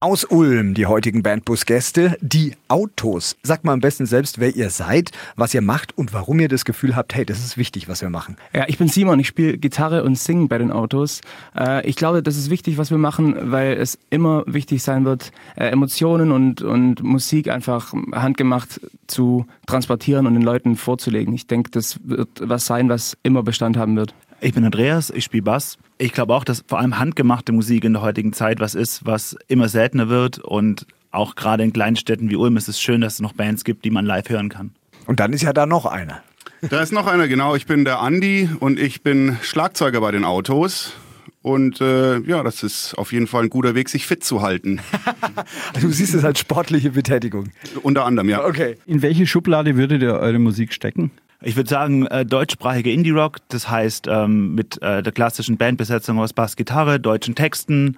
Aus Ulm, die heutigen Bandbus-Gäste, die Autos. Sagt mal am besten selbst, wer ihr seid, was ihr macht und warum ihr das Gefühl habt, hey, das ist wichtig, was wir machen. Ja, ich bin Simon, ich spiele Gitarre und singe bei den Autos. Äh, ich glaube, das ist wichtig, was wir machen, weil es immer wichtig sein wird, äh, Emotionen und, und Musik einfach handgemacht zu transportieren und den Leuten vorzulegen. Ich denke, das wird was sein, was immer Bestand haben wird. Ich bin Andreas, ich spiele Bass. Ich glaube auch, dass vor allem handgemachte Musik in der heutigen Zeit was ist, was immer seltener wird. Und auch gerade in kleinen Städten wie Ulm ist es schön, dass es noch Bands gibt, die man live hören kann. Und dann ist ja da noch einer. Da ist noch einer, genau. Ich bin der Andi und ich bin Schlagzeuger bei den Autos. Und äh, ja, das ist auf jeden Fall ein guter Weg, sich fit zu halten. du siehst es als sportliche Betätigung. Unter anderem, ja. Okay. In welche Schublade würdet ihr eure Musik stecken? Ich würde sagen, äh, deutschsprachige Indie-Rock, das heißt ähm, mit äh, der klassischen Bandbesetzung aus Bass, Gitarre, deutschen Texten,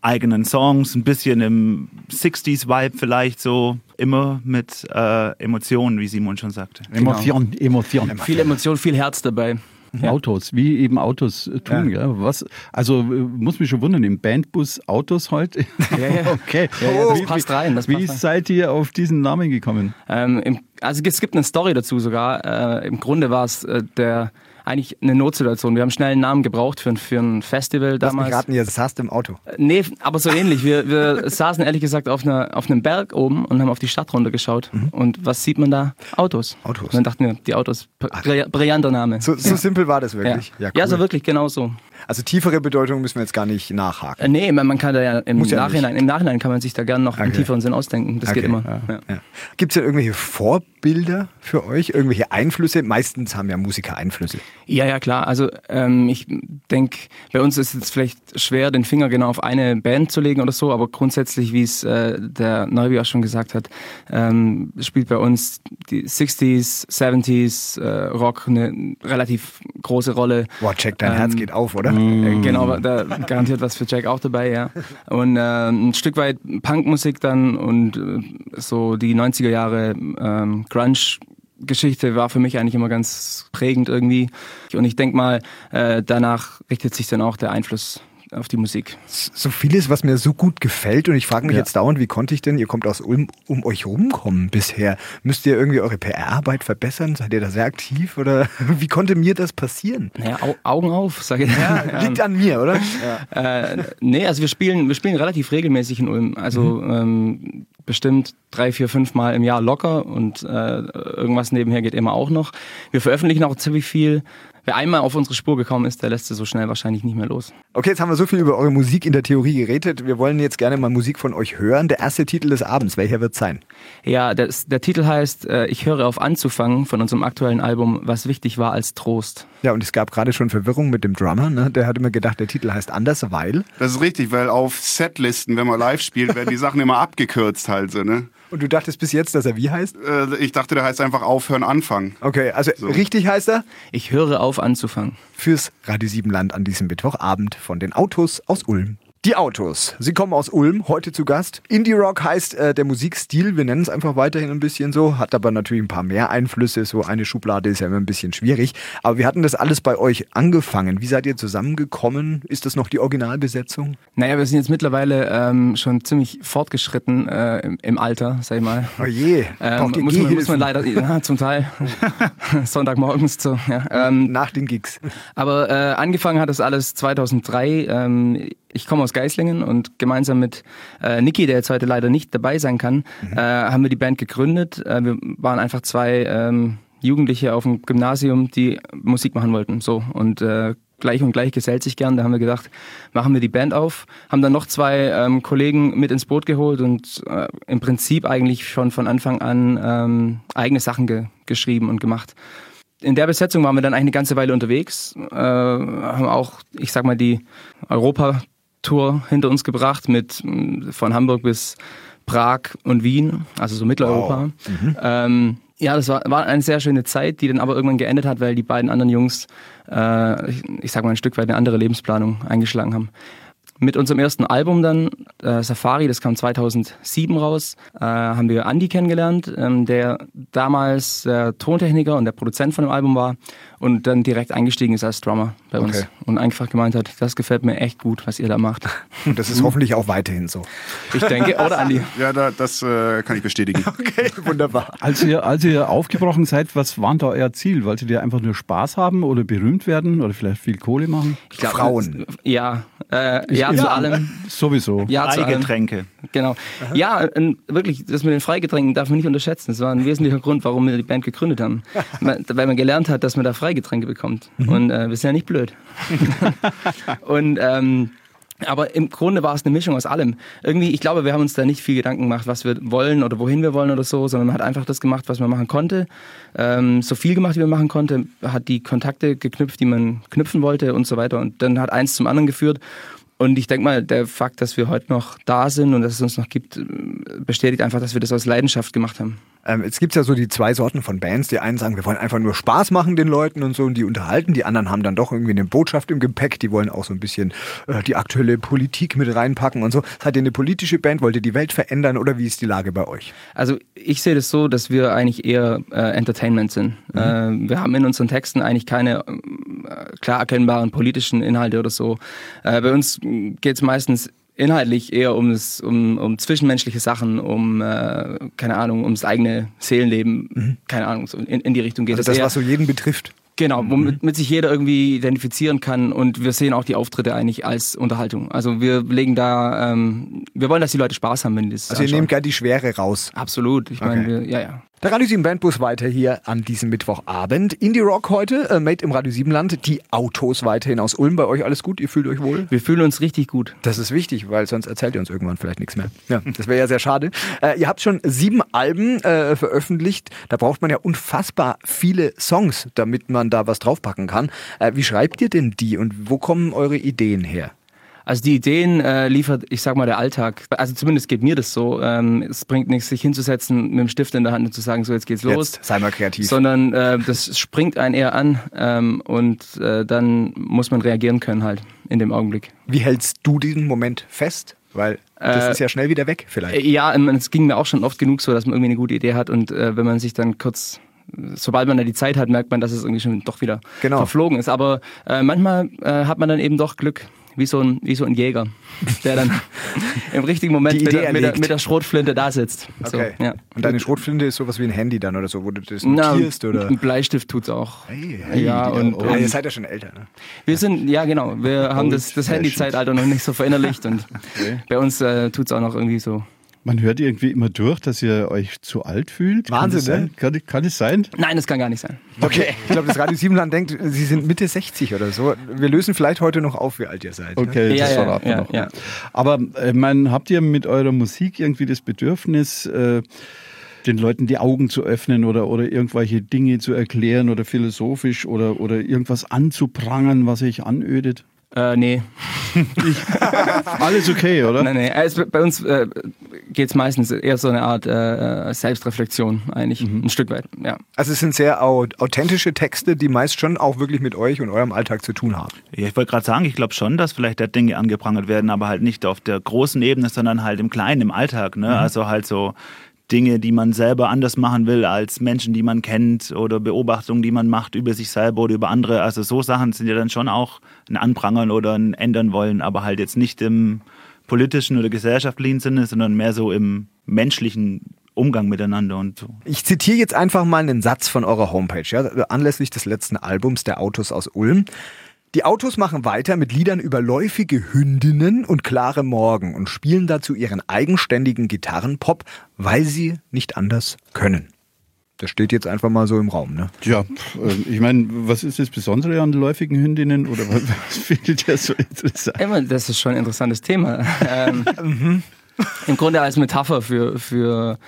eigenen Songs, ein bisschen im 60s-Vibe vielleicht so, immer mit äh, Emotionen, wie Simon schon sagte. Emotion, genau. Emotion. Viel Emotion, viel Herz dabei. Ja. Autos, wie eben Autos tun. Ja. Ja. Was, also äh, muss mich schon wundern, im Bandbus Autos heute? Ja, ja. okay. Ja, das passt rein. Das wie passt rein. seid ihr auf diesen Namen gekommen? Ähm, im, also es gibt eine Story dazu sogar. Äh, Im Grunde war es äh, der eigentlich eine Notsituation. Wir haben schnell einen Namen gebraucht für, für ein Festival damals. Lass raten, ihr saßt im Auto. Äh, nee, aber so ähnlich. Wir, wir saßen ehrlich gesagt auf, einer, auf einem Berg oben und haben auf die Stadt runtergeschaut. Mhm. Und was sieht man da? Autos. Autos. Und dann dachten wir, die Autos, brillanter Name. So, so ja. simpel war das wirklich? Ja, ja, cool. ja so wirklich genau so. Also tiefere Bedeutung müssen wir jetzt gar nicht nachhaken. Äh, nee, man, kann da ja im Nachhinein, im Nachhinein kann man sich da gerne noch okay. einen tieferen Sinn ausdenken. Das okay. geht immer. Ja. Ja. Gibt es ja irgendwelche Vorbilder für euch, irgendwelche Einflüsse? Meistens haben ja Musiker Einflüsse. Ja, ja, klar. Also ähm, ich denke, bei uns ist es vielleicht schwer, den Finger genau auf eine Band zu legen oder so, aber grundsätzlich, wie es äh, der Neuby auch schon gesagt hat, ähm, spielt bei uns die 60s, 70s äh, Rock eine relativ große Rolle. Boah, check, dein ähm, Herz geht auf, oder? Mm. Genau, da garantiert was für Jack auch dabei, ja. Und äh, ein Stück weit Punkmusik dann und äh, so die 90er Jahre ähm, Grunge Geschichte war für mich eigentlich immer ganz prägend irgendwie. Und ich denke mal, äh, danach richtet sich dann auch der Einfluss auf die Musik. So vieles, was mir so gut gefällt und ich frage mich ja. jetzt dauernd, wie konnte ich denn, ihr kommt aus Ulm, um euch rumkommen bisher? Müsst ihr irgendwie eure PR-Arbeit verbessern? Seid ihr da sehr aktiv oder wie konnte mir das passieren? Naja, Au Augen auf, sage ich. Ja, liegt an mir, oder? Ja. Äh, nee, also wir spielen, wir spielen relativ regelmäßig in Ulm. Also mhm. ähm, bestimmt drei, vier, fünf Mal im Jahr locker und äh, irgendwas nebenher geht immer auch noch. Wir veröffentlichen auch ziemlich viel. Wer einmal auf unsere Spur gekommen ist, der lässt sie so schnell wahrscheinlich nicht mehr los. Okay, jetzt haben wir so viel über eure Musik in der Theorie geredet. Wir wollen jetzt gerne mal Musik von euch hören. Der erste Titel des Abends, welcher wird sein? Ja, der, der Titel heißt äh, Ich höre auf anzufangen von unserem aktuellen Album, was wichtig war als Trost. Ja, und es gab gerade schon Verwirrung mit dem Drummer. Ne? Der hatte mir gedacht, der Titel heißt anders, weil. Das ist richtig, weil auf Setlisten, wenn man live spielt, werden die Sachen immer abgekürzt halt so, ne? Und du dachtest bis jetzt, dass er wie heißt? Äh, ich dachte, der heißt einfach aufhören, anfangen. Okay, also so. richtig heißt er? Ich höre auf anzufangen. Fürs Radio Siebenland an diesem Mittwochabend von den Autos aus Ulm. Die Autos. Sie kommen aus Ulm, heute zu Gast. Indie Rock heißt äh, der Musikstil. Wir nennen es einfach weiterhin ein bisschen so. Hat aber natürlich ein paar mehr Einflüsse. So eine Schublade ist ja immer ein bisschen schwierig. Aber wir hatten das alles bei euch angefangen. Wie seid ihr zusammengekommen? Ist das noch die Originalbesetzung? Naja, wir sind jetzt mittlerweile ähm, schon ziemlich fortgeschritten äh, im, im, Alter, sag ich mal. Oh je. Ähm, muss, man, muss man leider, ja, zum Teil. Sonntagmorgens so. Ja. Ähm, Nach den Gigs. Aber äh, angefangen hat das alles 2003. Ähm, ich komme aus Geislingen und gemeinsam mit äh, Niki, der jetzt heute leider nicht dabei sein kann, mhm. äh, haben wir die Band gegründet. Äh, wir waren einfach zwei ähm, Jugendliche auf dem Gymnasium, die Musik machen wollten. So und äh, gleich und gleich gesellt sich gern. Da haben wir gedacht, machen wir die Band auf. Haben dann noch zwei ähm, Kollegen mit ins Boot geholt und äh, im Prinzip eigentlich schon von Anfang an ähm, eigene Sachen ge geschrieben und gemacht in der Besetzung waren wir dann eigentlich eine ganze Weile unterwegs, äh, haben auch, ich sag mal, die Europa Tour hinter uns gebracht mit mm, von Hamburg bis Prag und Wien, also so Mitteleuropa. Wow. Mhm. Ähm, ja, das war, war eine sehr schöne Zeit, die dann aber irgendwann geendet hat, weil die beiden anderen Jungs, äh, ich, ich sag mal, ein Stück weit eine andere Lebensplanung eingeschlagen haben. Mit unserem ersten Album dann, äh, Safari, das kam 2007 raus, äh, haben wir Andy kennengelernt, ähm, der damals der Tontechniker und der Produzent von dem Album war und dann direkt eingestiegen ist als Drummer bei uns Okay. und einfach gemeint hat, das gefällt mir echt gut, was ihr da macht. Und das ist hoffentlich auch weiterhin so. Ich denke, oder Andy? Ja, da, das äh, kann ich bestätigen. Okay, wunderbar. Als ihr, als ihr aufgebrochen seid, was war denn da euer Ziel? Wolltet ihr einfach nur Spaß haben oder berühmt werden oder vielleicht viel Kohle machen? Ich glaub, Frauen. Ja, äh, ja zu allem. Sowieso. Ja. Freigetränke. Genau. Ja, äh, wirklich, das mit den Freigetränken darf man nicht unterschätzen. Das war ein wesentlicher Grund, warum wir die Band gegründet haben. Weil man gelernt hat, dass man da Freigetränke bekommt. Und äh, wir sind ja nicht blöd. und ähm, aber im Grunde war es eine Mischung aus allem. Irgendwie, ich glaube, wir haben uns da nicht viel Gedanken gemacht, was wir wollen oder wohin wir wollen oder so, sondern man hat einfach das gemacht, was man machen konnte. Ähm, so viel gemacht, wie man machen konnte, hat die Kontakte geknüpft, die man knüpfen wollte und so weiter. Und dann hat eins zum anderen geführt. Und ich denke mal, der Fakt, dass wir heute noch da sind und dass es uns noch gibt, bestätigt einfach, dass wir das aus Leidenschaft gemacht haben. Ähm, jetzt gibt's ja so die zwei Sorten von Bands. Die einen sagen, wir wollen einfach nur Spaß machen den Leuten und so und die unterhalten. Die anderen haben dann doch irgendwie eine Botschaft im Gepäck. Die wollen auch so ein bisschen äh, die aktuelle Politik mit reinpacken und so. Seid ihr eine politische Band? Wollt ihr die Welt verändern oder wie ist die Lage bei euch? Also ich sehe das so, dass wir eigentlich eher äh, Entertainment sind. Äh, wir haben in unseren Texten eigentlich keine äh, klar erkennbaren politischen Inhalte oder so. Äh, bei uns geht es meistens inhaltlich eher um, das, um, um zwischenmenschliche Sachen, um, äh, keine Ahnung, ums eigene Seelenleben, keine Ahnung, so in, in die Richtung geht Also das, eher. was so jeden betrifft. Genau, womit mit sich jeder irgendwie identifizieren kann und wir sehen auch die Auftritte eigentlich als Unterhaltung. Also wir legen da, ähm, wir wollen, dass die Leute Spaß haben, wenn die das Also ihr anschauen. nehmt gerne die Schwere raus. Absolut, ich meine, wir, ja, ja. Der Radio 7 Bandbus weiter hier an diesem Mittwochabend. Indie Rock heute, äh, made im Radio 7 Land. Die Autos weiterhin aus Ulm. Bei euch alles gut? Ihr fühlt euch wohl? Wir fühlen uns richtig gut. Das ist wichtig, weil sonst erzählt ihr uns irgendwann vielleicht nichts mehr. Ja, das wäre ja sehr schade. Äh, ihr habt schon sieben Alben äh, veröffentlicht. Da braucht man ja unfassbar viele Songs, damit man da was draufpacken kann. Äh, wie schreibt ihr denn die und wo kommen eure Ideen her? Also die Ideen äh, liefert, ich sag mal, der Alltag. Also zumindest geht mir das so. Ähm, es bringt nichts, sich hinzusetzen mit dem Stift in der Hand und zu sagen, so jetzt geht's los. Jetzt sei mal kreativ. Sondern äh, das springt einen eher an ähm, und äh, dann muss man reagieren können halt in dem Augenblick. Wie hältst du diesen Moment fest? Weil das Äh, ist ja schnell wieder weg vielleicht. Äh, Ja, ähm, es ging mir auch schon oft genug so, dass man irgendwie eine gute Idee hat und äh, wenn man sich dann kurz, sobald man da die Zeit hat, merkt man, dass es irgendwie schon doch wieder Genau. verflogen ist. Aber äh, manchmal äh, hat man dann eben doch Glück. Wie so, ein, wie so ein Jäger, der dann im richtigen Moment mit der, mit, der, mit der Schrotflinte da sitzt. Okay. So, ja. Und deine Schrotflinte ist sowas wie ein Handy dann oder so, wo du das Na, notierst oder? ein Bleistift tut's auch. Hey, hey, ja, und, oh, und ihr seid ja schon älter, ne? wir sind, ja genau, wir haben das, das Handy-Zeitalter noch nicht so verinnerlicht und bei uns äh, tut's auch noch irgendwie so. Man hört irgendwie immer durch, dass ihr euch zu alt fühlt. Wahnsinn, kann das sein? ne? Kann, kann es sein? Nein, das kann gar nicht sein. Okay. Ich glaube, das Radio Siebenland denkt, sie sind Mitte 60 oder so. Wir lösen vielleicht heute noch auf, wie alt ihr seid. Ne? Okay, Ja, das ja, verraten wir ja, noch. ja. Aber äh, man, habt ihr mit eurer Musik irgendwie das Bedürfnis, äh, den Leuten die Augen zu öffnen oder, oder irgendwelche Dinge zu erklären oder philosophisch oder, oder irgendwas anzuprangern, was sich anödet? Äh, nee, Alles okay, oder? Nein, nein. Also bei uns äh, geht es meistens eher so eine Art äh, Selbstreflexion, eigentlich, ein Stück weit. Ja. Also es sind sehr au authentische Texte, die meist schon auch wirklich mit euch und eurem Alltag zu tun haben. Ja, ich wollte gerade sagen, ich glaube schon, dass vielleicht da Dinge angeprangert werden, aber halt nicht auf der großen Ebene, sondern halt im Kleinen, im Alltag. Ne? Also halt so Dinge, die man selber anders machen will als Menschen, die man kennt oder Beobachtungen, die man macht über sich selber oder über andere. Also so Sachen sind ja dann schon auch ein Anprangern oder ein Ändern wollen, aber halt jetzt nicht im politischen oder gesellschaftlichen Sinne, sondern mehr so im menschlichen Umgang miteinander und so. Ich zitiere jetzt einfach mal einen Satz von eurer Homepage, ja, anlässlich des letzten Albums der Autos aus Ulm. Die Autos machen weiter mit Liedern über läufige Hündinnen und klare Morgen und spielen dazu ihren eigenständigen Gitarrenpop, weil sie nicht anders können. Das steht jetzt einfach mal so im Raum, ne? Ja, äh, ich meine, was ist das Besondere an läufigen Hündinnen oder was findet ihr so interessant? Immer, das ist schon ein interessantes Thema. ähm, Im Grunde als Metapher für, für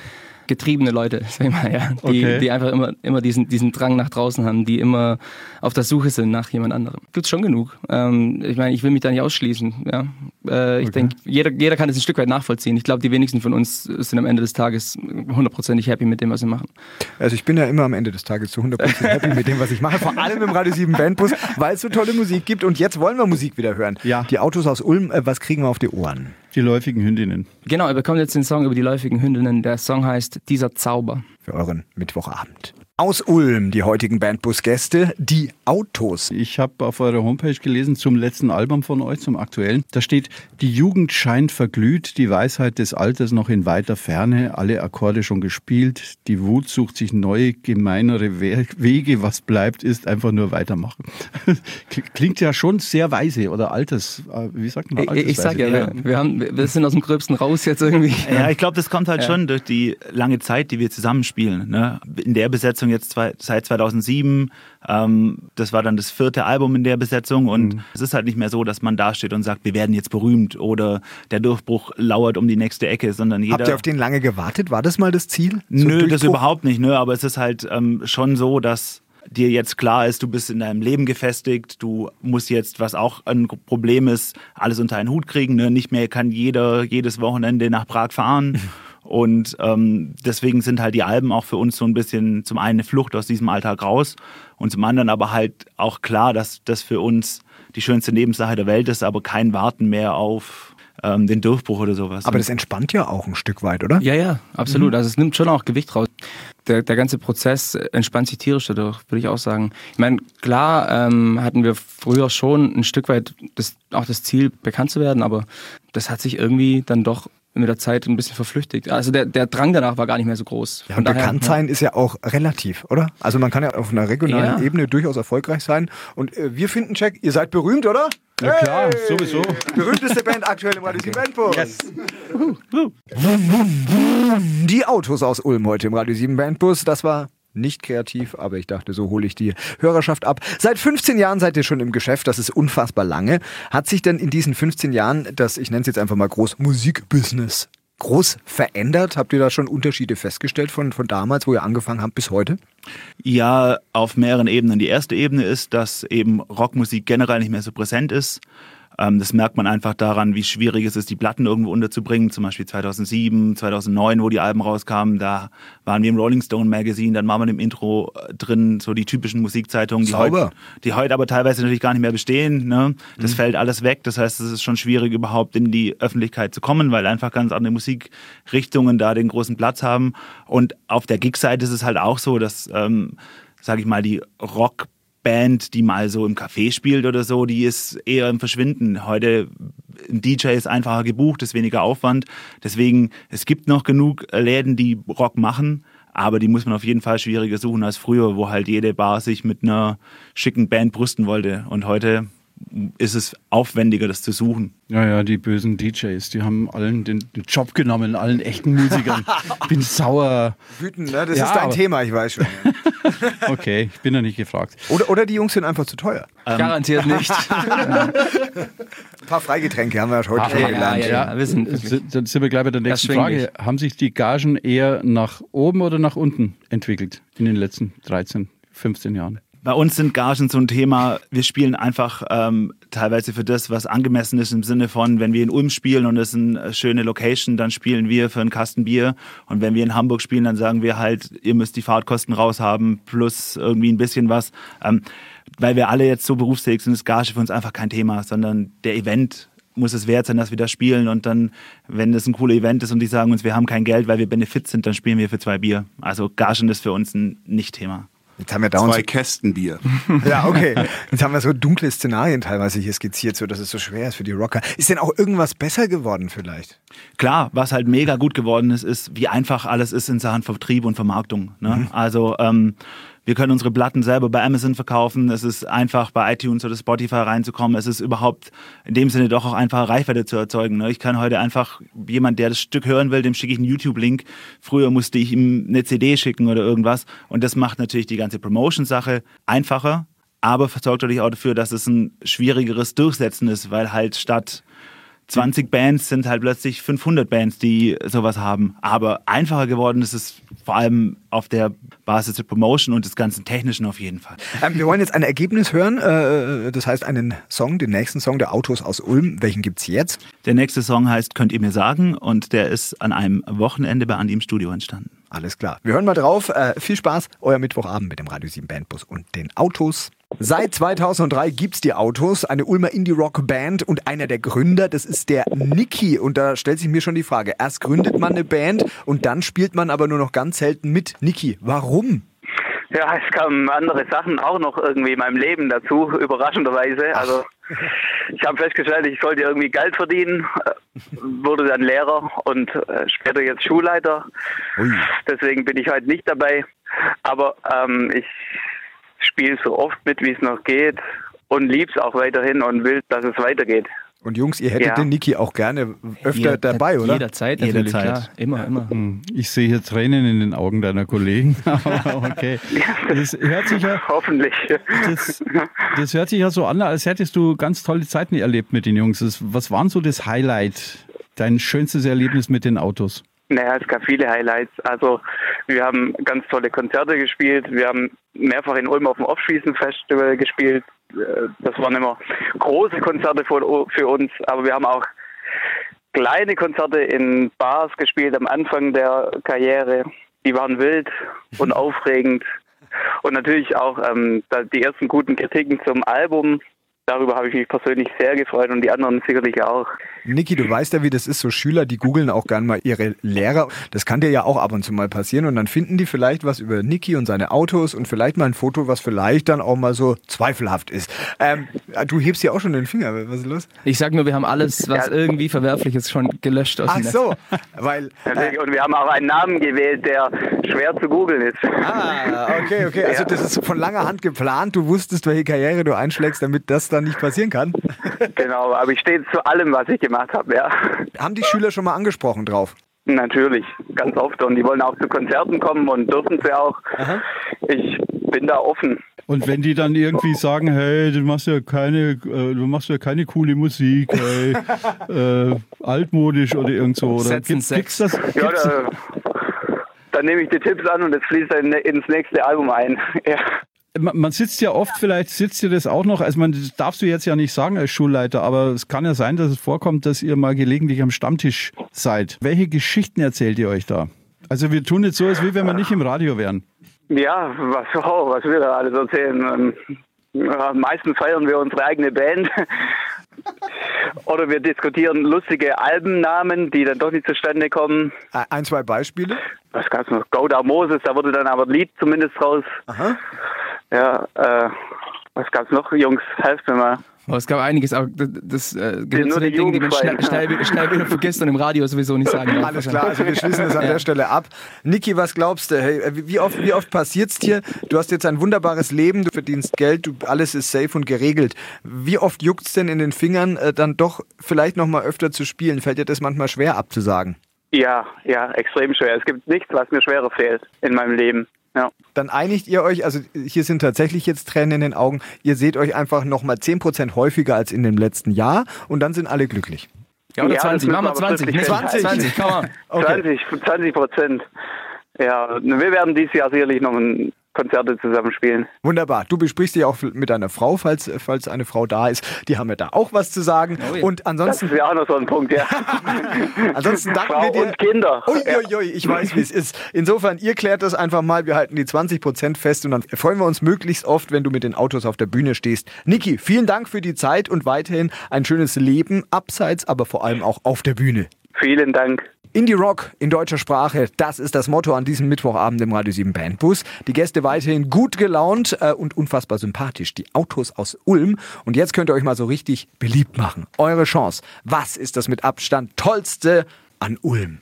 getriebene Leute, sag ich mal, ja. Die, Okay. die einfach immer, immer diesen, diesen Drang nach draußen haben, die immer auf der Suche sind nach jemand anderem. Gibt's schon genug. Ähm, ich meine, ich will mich da nicht ausschließen, ja. Äh, ich okay. denke, jeder, jeder kann das ein Stück weit nachvollziehen. Ich glaube, die wenigsten von uns sind am Ende des Tages hundertprozentig happy mit dem, was wir machen. Also ich bin ja immer am Ende des Tages zu 100% happy mit dem, was ich mache. Vor allem im Radio 7 Bandbus, weil es so tolle Musik gibt. Und jetzt wollen wir Musik wieder hören. Ja. Die Autos aus Ulm, äh, was kriegen wir auf die Ohren? Die läufigen Hündinnen. Genau, ihr bekommt jetzt den Song über die läufigen Hündinnen. Der Song heißt Dieser Zauber. Für euren Mittwochabend. Aus Ulm, die heutigen Bandbus-Gäste, die Autos. Ich habe auf eurer Homepage gelesen zum letzten Album von euch, zum aktuellen. Da steht, die Jugend scheint verglüht, die Weisheit des Alters noch in weiter Ferne, alle Akkorde schon gespielt, die Wut sucht sich neue, gemeinere Wege, was bleibt, ist einfach nur weitermachen. Klingt ja schon sehr weise oder alters, äh, wie sagt man da? Ich sag ja, wir, wir, haben, wir sind aus dem Gröbsten raus jetzt irgendwie. Ja, ich glaube, das kommt halt ja. schon durch die lange Zeit, die wir zusammenspielen. Ne? In der Besetzung Besetzung jetzt zwei, seit 2007. Ähm, das war dann das vierte Album in der Besetzung und mhm. es ist halt nicht mehr so, dass man dasteht und sagt, wir werden jetzt berühmt oder der Durchbruch lauert um die nächste Ecke, sondern jeder. Habt ihr auf den lange gewartet? War das mal das Ziel? So Nö, das überhaupt nicht. Nö, aber es ist halt ähm, schon so, dass dir jetzt klar ist, du bist in deinem Leben gefestigt, du musst jetzt, was auch ein Problem ist, alles unter einen Hut kriegen. Ne? Nicht mehr kann jeder jedes Wochenende nach Prag fahren. Und ähm, deswegen sind halt die Alben auch für uns so ein bisschen zum einen eine Flucht aus diesem Alltag raus und zum anderen aber halt auch klar, dass das für uns die schönste Nebensache der Welt ist, aber kein Warten mehr auf ähm, den Durchbruch oder sowas. Aber das entspannt ja auch ein Stück weit, oder? Ja, ja, absolut. Mhm. Also es nimmt schon auch Gewicht raus. Der, der ganze Prozess entspannt sich tierisch dadurch, würde ich auch sagen. Ich meine, klar ähm, hatten wir früher schon ein Stück weit das, auch das Ziel, bekannt zu werden, aber das hat sich irgendwie dann doch mit der Zeit ein bisschen verflüchtigt. Also der, der Drang danach war gar nicht mehr so groß. Ja, und daher, bekannt sein ja. ist ja auch relativ, oder? Also man kann ja auf einer regionalen ja. Ebene durchaus erfolgreich sein. Und äh, wir finden, Check, ihr seid berühmt, oder? Ja hey! klar, sowieso. Berühmteste Band aktuell im Radio Sieben Bandbus. Yes. Die Autos aus Ulm heute im Radio 7 Bandbus. Das war nicht kreativ, aber ich dachte, so hole ich die Hörerschaft ab. Seit 15 Jahren seid ihr schon im Geschäft, das ist unfassbar lange. Hat sich denn in diesen 15 Jahren das, ich nenne es jetzt einfach mal groß, Musikbusiness groß verändert? Habt ihr da schon Unterschiede festgestellt von, von damals, wo ihr angefangen habt, bis heute? Ja, auf mehreren Ebenen. Die erste Ebene ist, dass eben Rockmusik generell nicht mehr so präsent ist. Ähm, das merkt man einfach daran, wie schwierig es ist, die Platten irgendwo unterzubringen. Zum Beispiel 2007, 2009, wo die Alben rauskamen, da waren wir im Rolling Stone Magazine, dann waren wir im Intro äh, drin, so die typischen Musikzeitungen, die heute, die heute aber teilweise natürlich gar nicht mehr bestehen. Ne? Das mhm. fällt alles weg. Das heißt, es ist schon schwierig, überhaupt in die Öffentlichkeit zu kommen, weil einfach ganz andere Musikrichtungen da den großen Platz haben. Und auf der Gig-Seite ist es halt auch so, dass, ähm, sage ich mal, die Rock Band, die mal so im Café spielt oder so, die ist eher im Verschwinden. Heute ein DJ ist einfacher gebucht, ist weniger Aufwand. Deswegen, es gibt noch genug Läden, die Rock machen, aber die muss man auf jeden Fall schwieriger suchen als früher, wo halt jede Bar sich mit einer schicken Band brüsten wollte. Und heute ist es aufwendiger, das zu suchen. Ja, ja, die bösen DJs, die haben allen den, den Job genommen, allen echten Musikern. bin sauer. Wütend, ne? Das ja, ist dein Thema, ich weiß schon. okay, ich bin ja nicht gefragt. Oder, oder die Jungs sind einfach zu teuer. Ähm. Garantiert nicht. Ein paar Freigetränke haben wir heute schon ja, gelernt. Ja, ja, wir sind, Dann sind wir gleich bei der nächsten Frage. Haben sich die Gagen eher nach oben oder nach unten entwickelt in den letzten 13, 15 Jahren? Bei uns sind Gagen so ein Thema. Wir spielen einfach ähm, teilweise für das, was angemessen ist, im Sinne von, wenn wir in Ulm spielen und es ist eine schöne Location, dann spielen wir für einen Kasten Bier. Und wenn wir in Hamburg spielen, dann sagen wir halt, ihr müsst die Fahrtkosten raushaben, plus irgendwie ein bisschen was. Ähm, weil wir alle jetzt so berufstätig sind, ist Gage für uns einfach kein Thema, sondern der Event muss es wert sein, dass wir da spielen. Und dann, wenn es ein cooler Event ist und die sagen uns, wir haben kein Geld, weil wir Benefit sind, dann spielen wir für zwei Bier. Also Gagen ist für uns ein Nicht-Thema. Jetzt haben wir da Zwei Kästen Bier. ja, okay. Jetzt haben wir so dunkle Szenarien teilweise hier skizziert, so dass es so schwer ist für die Rocker. Ist denn auch irgendwas besser geworden vielleicht? Klar, was halt mega gut geworden ist, ist, wie einfach alles ist in Sachen Vertrieb und Vermarktung. Ne? Mhm. Also ähm, wir können unsere Platten selber bei Amazon verkaufen. Es ist einfach bei iTunes oder Spotify reinzukommen. Es ist überhaupt in dem Sinne doch auch einfach Reichweite zu erzeugen. Ne? Ich kann heute einfach jemand, der das Stück hören will, dem schicke ich einen YouTube-Link. Früher musste ich ihm eine CD schicken oder irgendwas. Und das macht natürlich die ganze Promotion-Sache einfacher, aber sorgt natürlich auch dafür, dass es ein schwierigeres Durchsetzen ist, weil halt statt 20 Bands sind halt plötzlich 500 Bands, die sowas haben. Aber einfacher geworden ist es vor allem auf der Basis der Promotion und des ganzen Technischen auf jeden Fall. Ähm, wir wollen jetzt ein Ergebnis hören, äh, das heißt einen Song, den nächsten Song der Autos aus Ulm. Welchen gibt's jetzt? Der nächste Song heißt Könnt ihr mir sagen und der ist an einem Wochenende bei Andi im Studio entstanden. Alles klar. Wir hören mal drauf. Äh, viel Spaß, euer Mittwochabend mit dem Radio 7 Bandbus und den Autos. Seit 2003 gibt's die Autos, eine Ulmer Indie-Rock-Band und einer der Gründer, das ist der Niki. Und da stellt sich mir schon die Frage, erst gründet man eine Band und dann spielt man aber nur noch ganz selten mit. Niki, warum? Ja, es kamen andere Sachen auch noch irgendwie in meinem Leben dazu, überraschenderweise. Also ich habe festgestellt, ich sollte irgendwie Geld verdienen, äh, wurde dann Lehrer und äh, später jetzt Schulleiter. Ui. Deswegen bin ich heute nicht dabei. Aber ähm, ich spiele so oft mit, wie es noch geht und lieb's auch weiterhin und will, dass es weitergeht. Und Jungs, ihr hättet Ja. den Niki auch gerne öfter Jeder- dabei, oder? Jederzeit, natürlich, Jederzeit. klar. Immer, immer. Hm, Ich sehe hier Tränen in den Augen deiner Kollegen. Aber okay. Das hört sich ja, Hoffentlich. das, das hört sich ja so an, als hättest du ganz tolle Zeiten erlebt mit den Jungs. Das, was waren so das Highlight, dein schönstes Erlebnis mit den Autos? Naja, es gab viele Highlights. Also wir haben ganz tolle Konzerte gespielt. Wir haben mehrfach in Ulm auf dem Offschießen-Festival gespielt. Äh, Das waren immer große Konzerte für, uns, aber wir haben auch kleine Konzerte in Bars gespielt am Anfang der Karriere. Die waren wild und aufregend. Und natürlich auch ähm, die ersten guten Kritiken zum Album. Darüber habe ich mich persönlich sehr gefreut und die anderen sicherlich auch. Niki, du weißt ja, wie das ist. So Schüler, die googeln auch gern mal ihre Lehrer. Das kann dir ja auch ab und zu mal passieren. Und dann finden die vielleicht was über Niki und seine Autos und vielleicht mal ein Foto, was vielleicht dann auch mal so zweifelhaft ist. Ähm, du hebst hier auch schon den Finger. Was ist los? Ich sag nur, wir haben alles, was Ja. irgendwie verwerflich ist, schon gelöscht aus Ach dem Netz. so, weil. Äh, Und wir haben auch einen Namen gewählt, der schwer zu googeln ist. ah, okay, okay. Also das ist von langer Hand geplant. Du wusstest, welche Karriere du einschlägst, damit das dann nicht passieren kann. Genau, aber ich stehe zu allem, was ich gemacht habe, ja. Haben die Schüler schon mal angesprochen drauf? Natürlich, ganz oft. Und die wollen auch zu Konzerten kommen und dürfen sie auch. Ich bin da offen. Und wenn die dann irgendwie sagen, hey, du machst ja keine, äh, du machst ja keine coole Musik, hey, äh, altmodisch oder irgend so, oder Setzen gibt's, das? Ja, Gibt's, da, dann nehme ich die Tipps an und es fließt dann ins nächste Album ein. Ja. Man man sitzt ja oft, vielleicht sitzt ihr das auch noch, also man das darfst du jetzt ja nicht sagen als Schulleiter, aber es kann ja sein, dass es vorkommt, dass ihr mal gelegentlich am Stammtisch seid. Welche Geschichten erzählt ihr euch da? Also wir tun jetzt so, als wie wenn wir nicht im Radio wären. Ja, was, oh, was will er alles erzählen? Ähm, ja, meistens feiern wir unsere eigene Band. Oder wir diskutieren lustige Albennamen, die dann doch nicht zustande kommen. Ein, zwei Beispiele. Was gab's noch? Gouda Moses, da wurde dann aber ein Lied zumindest raus. Aha. Ja, äh, was gab's noch, Jungs? Helft mir mal. Aber es gab einiges, auch das, das äh, gehört nur zu den die Dingen, die man schnell, schnell, wieder- schnell wieder vergisst und im Radio sowieso nicht sagen darf. Alles klar, also wir schließen das an der Stelle ab. Niki, was glaubst du? Hey, wie wie oft, wie oft passiert's dir? Du hast jetzt ein wunderbares Leben, du verdienst Geld, du, alles ist safe und geregelt. Wie oft juckt's denn in den Fingern, äh, dann doch vielleicht noch mal öfter zu spielen? Fällt dir das manchmal schwer abzusagen? Ja, ja, extrem schwer. Es gibt nichts, was mir schwerer fehlt in meinem Leben. Ja. Dann einigt ihr euch, also hier sind tatsächlich jetzt Tränen in den Augen, ihr seht euch einfach noch mal 10% häufiger als in dem letzten Jahr und dann sind alle glücklich. Ja, oder Ja, das 20, müssen machen wir wir aber 20. wirklich Nee, festhalten. 20, komm on. Okay. 20, 20 Prozent. Ja, wir werden dieses Jahr sicherlich noch ein Konzerte zusammen spielen. Wunderbar. Du besprichst dich auch mit deiner Frau, falls, falls eine Frau da ist. Die haben ja da auch was zu sagen. Oh ja. Und Das ansonsten, wäre auch noch so ein Punkt, ja. ansonsten danken Frau wir dir. und Kinder. Uiuiui, ich weiß, wie es ist. Insofern, ihr klärt das einfach mal. Wir halten die 20% fest und dann freuen wir uns möglichst oft, wenn du mit den Autos auf der Bühne stehst. Niki, vielen Dank für die Zeit und weiterhin ein schönes Leben, abseits, aber vor allem auch auf der Bühne. Vielen Dank. Indie Rock in deutscher Sprache, das ist das Motto an diesem Mittwochabend im Radio 7 Bandbus. Die Gäste weiterhin gut gelaunt äh, und unfassbar sympathisch. Die Autos aus Ulm. Und jetzt könnt ihr euch mal so richtig beliebt machen. Eure Chance. Was ist das mit Abstand tollste an Ulm?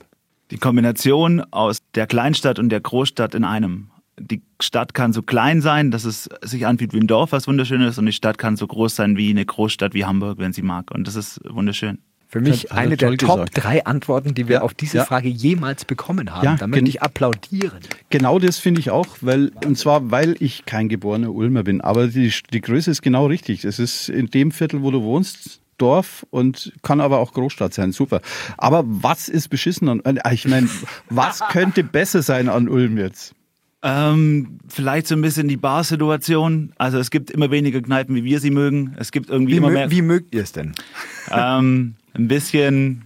Die Kombination aus der Kleinstadt und der Großstadt in einem. Die Stadt kann so klein sein, dass es sich anfühlt wie ein Dorf, was wunderschön ist, und die Stadt kann so groß sein wie eine Großstadt wie Hamburg, wenn sie mag. Und das ist wunderschön. Für mich Hat er eine der Top gesagt. drei Antworten, die wir Ja, auf diese ja. Frage jemals bekommen haben. Ja, da möchte ich applaudieren. Genau das finde ich auch, weil, und zwar, weil ich kein geborener Ulmer bin. Aber die, die Größe ist genau richtig. Es ist in dem Viertel, wo du wohnst, Dorf und kann aber auch Großstadt sein. Super. Aber was ist beschissen an, ich meine, was könnte besser sein an Ulm jetzt? Ähm, vielleicht so ein bisschen die Bar-Situation. Also es gibt immer weniger Kneipen, wie wir sie mögen. Es gibt irgendwie Wie, immer mö mehr. wie mögt ihr es denn? Ähm, ein bisschen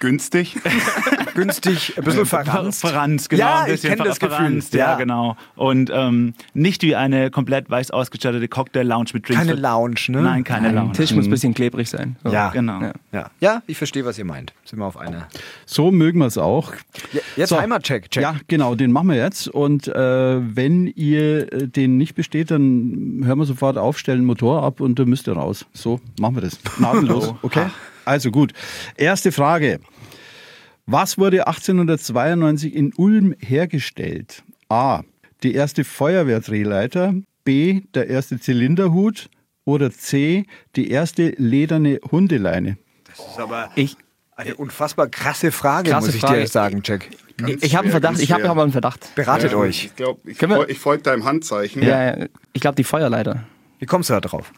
Günstig. Günstig, ein bisschen verranzt. Verranzt, genau. Ja, ein ich bisschen kenn das ver- Gefühl. verranzt, Ja, Ja. genau. Und ähm, nicht wie eine komplett weiß ausgestattete Cocktail-Lounge mit Drinks. Keine Lounge, ne? Nein, keine Der Lounge. Tisch muss ein bisschen klebrig sein. So. Ja, Genau. Ja. Ja. ja, ich verstehe, was ihr meint. Sind wir auf einer. So mögen wir es auch. Ja, Jetzt So. Heimatcheck. Check. Ja, genau, den machen wir jetzt. Und äh, wenn ihr äh, den nicht besteht, dann hören wir sofort auf, stellen Motor ab und dann müsst ihr raus. So, machen wir das. Nadellos, okay? Also gut. Erste Frage. Was wurde 1892 in Ulm hergestellt? A. Die erste Feuerwehrdrehleiter. B. Der erste Zylinderhut. Oder C. Die erste lederne Hundeleine. Das ist aber Ich, eine unfassbar krasse Frage, Krasse muss ich Frage. dir sagen, Jack. ich, ich habe einen Verdacht. ganz Ich habe aber einen Verdacht. Beratet Ja, euch. Ich glaube, ich, fol- ich folge deinem Handzeichen. Ja, ja, ich glaube die Feuerleiter. Wie kommst du da drauf?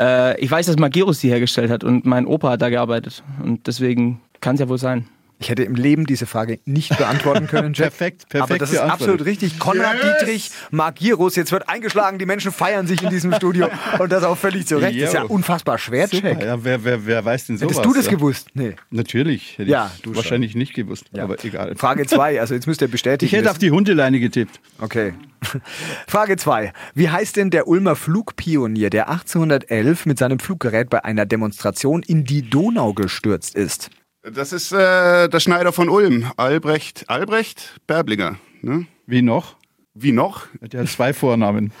Äh, ich weiß, dass Magirus die hergestellt hat und mein Opa hat da gearbeitet. Und deswegen kann es ja wohl sein. Ich hätte im Leben diese Frage nicht beantworten können, Jack. Perfekt, perfekt Aber das ist absolut richtig. Konrad Yes! Dietrich, Marc Girus, jetzt wird eingeschlagen, die Menschen feiern sich in diesem Studio und das auch völlig zu Recht. Das ist ja unfassbar schwer, Super. Jack. Ja, wer, wer, wer weiß denn sowas? Hättest du das ja? gewusst? Nee. Natürlich. Hätte Ja, ich du schon. wahrscheinlich nicht gewusst, aber egal. Frage 2, also jetzt müsst ihr bestätigen. Ich hätte auf die Hundeleine getippt. Okay. Frage 2. Wie heißt denn der Ulmer Flugpionier, der 1811 mit seinem Fluggerät bei einer Demonstration in die Donau gestürzt ist? Das ist äh, der Schneider von Ulm, Albrecht, Albrecht Berblinger. Ne? Wie noch? Wie noch? Der hat zwei Vornamen.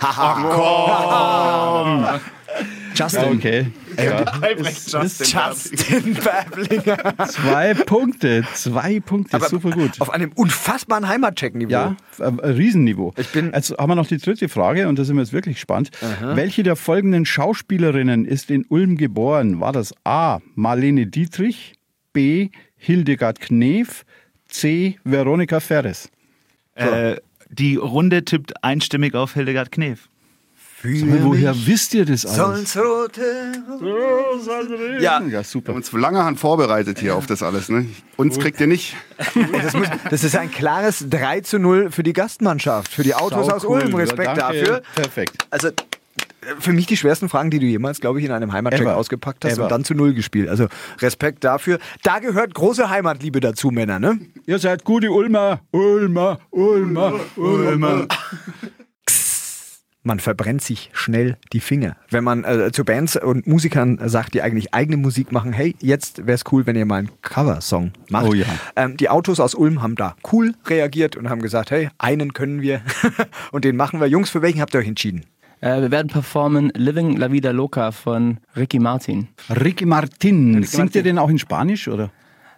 Justin. Okay. Ja. Albrecht Justin Berblinger. Zwei Punkte. Zwei Punkte. Aber Super gut. Auf einem unfassbaren Heimatcheck-Niveau. Ja, äh, ein Riesenniveau. Ich bin- Jetzt haben wir noch die dritte Frage und da sind wir jetzt wirklich gespannt. Welche der folgenden Schauspielerinnen ist in Ulm geboren? War das A. Marlene Dietrich, B. Hildegard Knef, C. Veronika Ferres? Äh, die Runde tippt einstimmig auf Hildegard Knef. Für Woher wisst ihr das alles? soll's rote Ja, Ja, Wir super. haben uns lange Hand vorbereitet hier auf das alles. Ne? Uns kriegt ihr nicht. das, muss, das ist ein klares 3 zu 0 für die Gastmannschaft, für die Autos Sau aus cool. Ulm. Respekt Ja, dafür. Perfekt. Also für mich die schwersten Fragen, die du jemals, glaube ich, in einem Heimatcheck Ever. ausgepackt hast Ever. und dann zu Null gespielt. Also Respekt dafür. Da gehört große Heimatliebe dazu, Männer, ne? Ihr seid gute Ulmer. Ulmer, Ulmer, Ulmer. Man verbrennt sich schnell die Finger. Wenn man äh, zu Bands und Musikern sagt, die eigentlich eigene Musik machen, hey, jetzt wäre es cool, wenn ihr mal einen Coversong macht. Oh ja. ähm, die Autos aus Ulm haben da cool reagiert und haben gesagt, hey, einen können wir und den machen wir. Jungs, für welchen habt ihr euch entschieden? Äh, wir werden performen Living La Vida Loca von Ricky Martin. Ricky Martin. Singt Martin. ihr den auch in Spanisch, oder?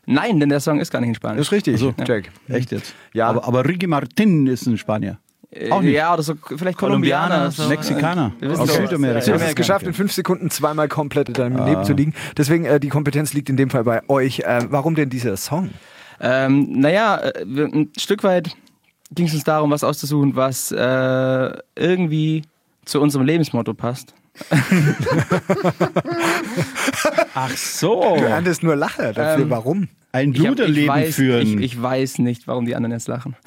Nein, denn der Song ist gar nicht in Spanisch. Das ist richtig, Also, Jack. Echt jetzt? Ja. Aber, aber Ricky Martin ist ein Spanier. Auch nicht. Ja, oder so vielleicht Kolumbianer, Kolumbianer. so. Mexikaner. Wir Aus Südamerika. Sie haben es Ja, geschafft, in fünf Sekunden zweimal komplett in deinem Leben zu liegen. Deswegen, äh, die Kompetenz liegt in dem Fall bei euch. Äh, warum denn dieser Song? Ähm, naja, äh, wir- ein Stück weit ging es uns darum, was auszusuchen, was äh, irgendwie zu unserem Lebensmotto passt. Ach so. Du erntest nur Lache dafür. Ähm, warum? Ein Ich hab- Luderleben ich weiß, führen. Ich, ich weiß nicht, warum die anderen jetzt lachen.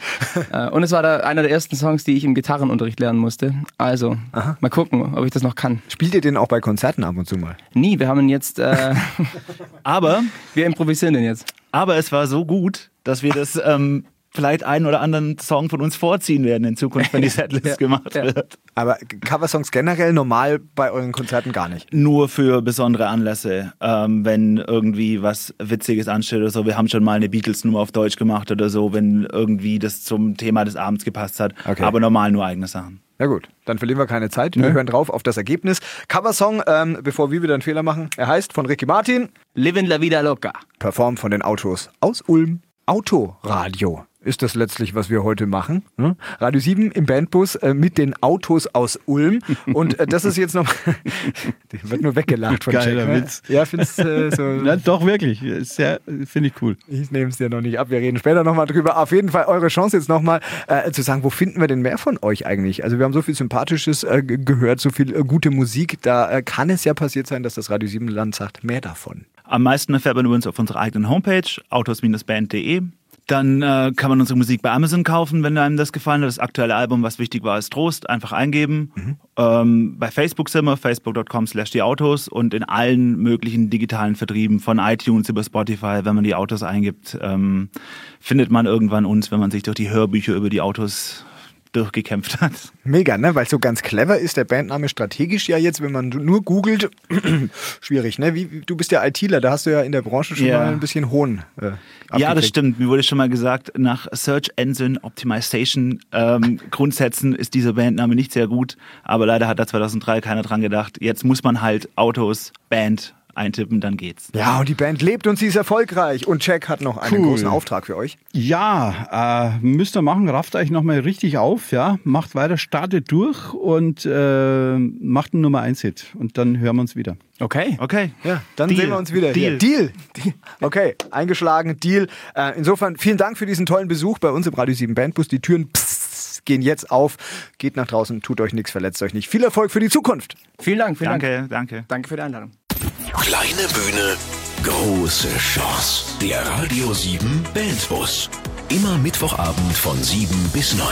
Äh, Und es war da einer der ersten Songs, die ich im Gitarrenunterricht lernen musste. Also, mal gucken, ob ich das noch kann. Spielt ihr den auch bei Konzerten ab und zu mal? Nie, wir haben ihn jetzt, äh, Aber, wir improvisieren den jetzt. aber es war so gut, dass wir das ähm, vielleicht einen oder anderen Song von uns vorziehen werden in Zukunft, wenn die Setlist gemacht ja. wird. Aber Coversongs generell normal bei euren Konzerten gar nicht. Nur für besondere Anlässe, ähm, wenn irgendwie was Witziges ansteht oder so. Wir haben schon mal eine Beatles-Nummer auf Deutsch gemacht oder so, wenn irgendwie das zum Thema des Abends gepasst hat. Okay. Aber normal nur eigene Sachen. Na gut, dann verlieren wir keine Zeit. Wir hören drauf auf das Ergebnis. Coversong, ähm, bevor wir wieder einen Fehler machen. Er heißt von Ricky Martin, Living La Vida Loca. performt von den Autos aus Ulm. Autoradio ist das letztlich, was wir heute machen. Ne? Radio 7 im Bandbus äh, mit den Autos aus Ulm. Und äh, das ist jetzt noch. Wird nur weggelacht von Geiler Jack. ne? Witz. Ja, findest äh, so. Na, doch, wirklich. Sehr, finde ich cool. Ich nehme es dir noch nicht ab. Wir reden später nochmal drüber. Auf jeden Fall eure Chance jetzt nochmal äh, zu sagen, wo finden wir denn mehr von euch eigentlich? Also wir haben so viel Sympathisches äh, ge- gehört, so viel äh, gute Musik. Da äh, kann es ja passiert sein, dass das Radio 7 Land sagt, mehr davon. Am meisten erfährt man übrigens auf unserer eigenen Homepage, autos-band.de. Dann äh, kann man unsere Musik bei Amazon kaufen, wenn einem das gefallen hat. Das aktuelle Album, was wichtig war, ist Trost. Einfach eingeben. Ähm, bei Facebook sind wir, facebook.com slash die Autos und in allen möglichen digitalen Vertrieben, von iTunes über Spotify, wenn man die Autos eingibt, ähm, findet man irgendwann uns, wenn man sich durch die Hörbücher über die Autos durchgekämpft hat. Mega, ne? Weil so ganz clever ist der Bandname strategisch ja jetzt, wenn man nur googelt, schwierig, ne? Wie, du bist ja ITler, da hast du ja in der Branche schon Ja. mal ein bisschen Hohn. Äh, Ja, das stimmt. Mir wurde schon mal gesagt, nach Search Engine Optimization ähm, Grundsätzen ist dieser Bandname nicht sehr gut. Aber leider hat da 2003 keiner dran gedacht. Jetzt muss man halt Autos, Band eintippen, dann geht's. Ja, und die Band lebt und sie ist erfolgreich. Und Jack hat noch einen Cool. großen Auftrag für euch. Ja, äh, müsst ihr machen, rafft euch nochmal richtig auf, ja, macht weiter, startet durch und äh, macht einen Nummer 1 Hit und dann hören wir uns wieder. Okay. Okay. Ja, dann Deal. sehen wir uns wieder. Deal. Deal. Deal. Okay, eingeschlagen, Deal. Äh, insofern vielen Dank für diesen tollen Besuch bei uns im Radio 7 Bandbus. Die Türen psst, gehen jetzt auf. Geht nach draußen, tut euch nichts, verletzt euch nicht. Viel Erfolg für die Zukunft. Vielen Dank, vielen Dank. Danke, danke. Danke für die Einladung. Kleine Bühne, große Chance. Der Radio 7 Bandbus. Immer Mittwochabend von 7 bis 9.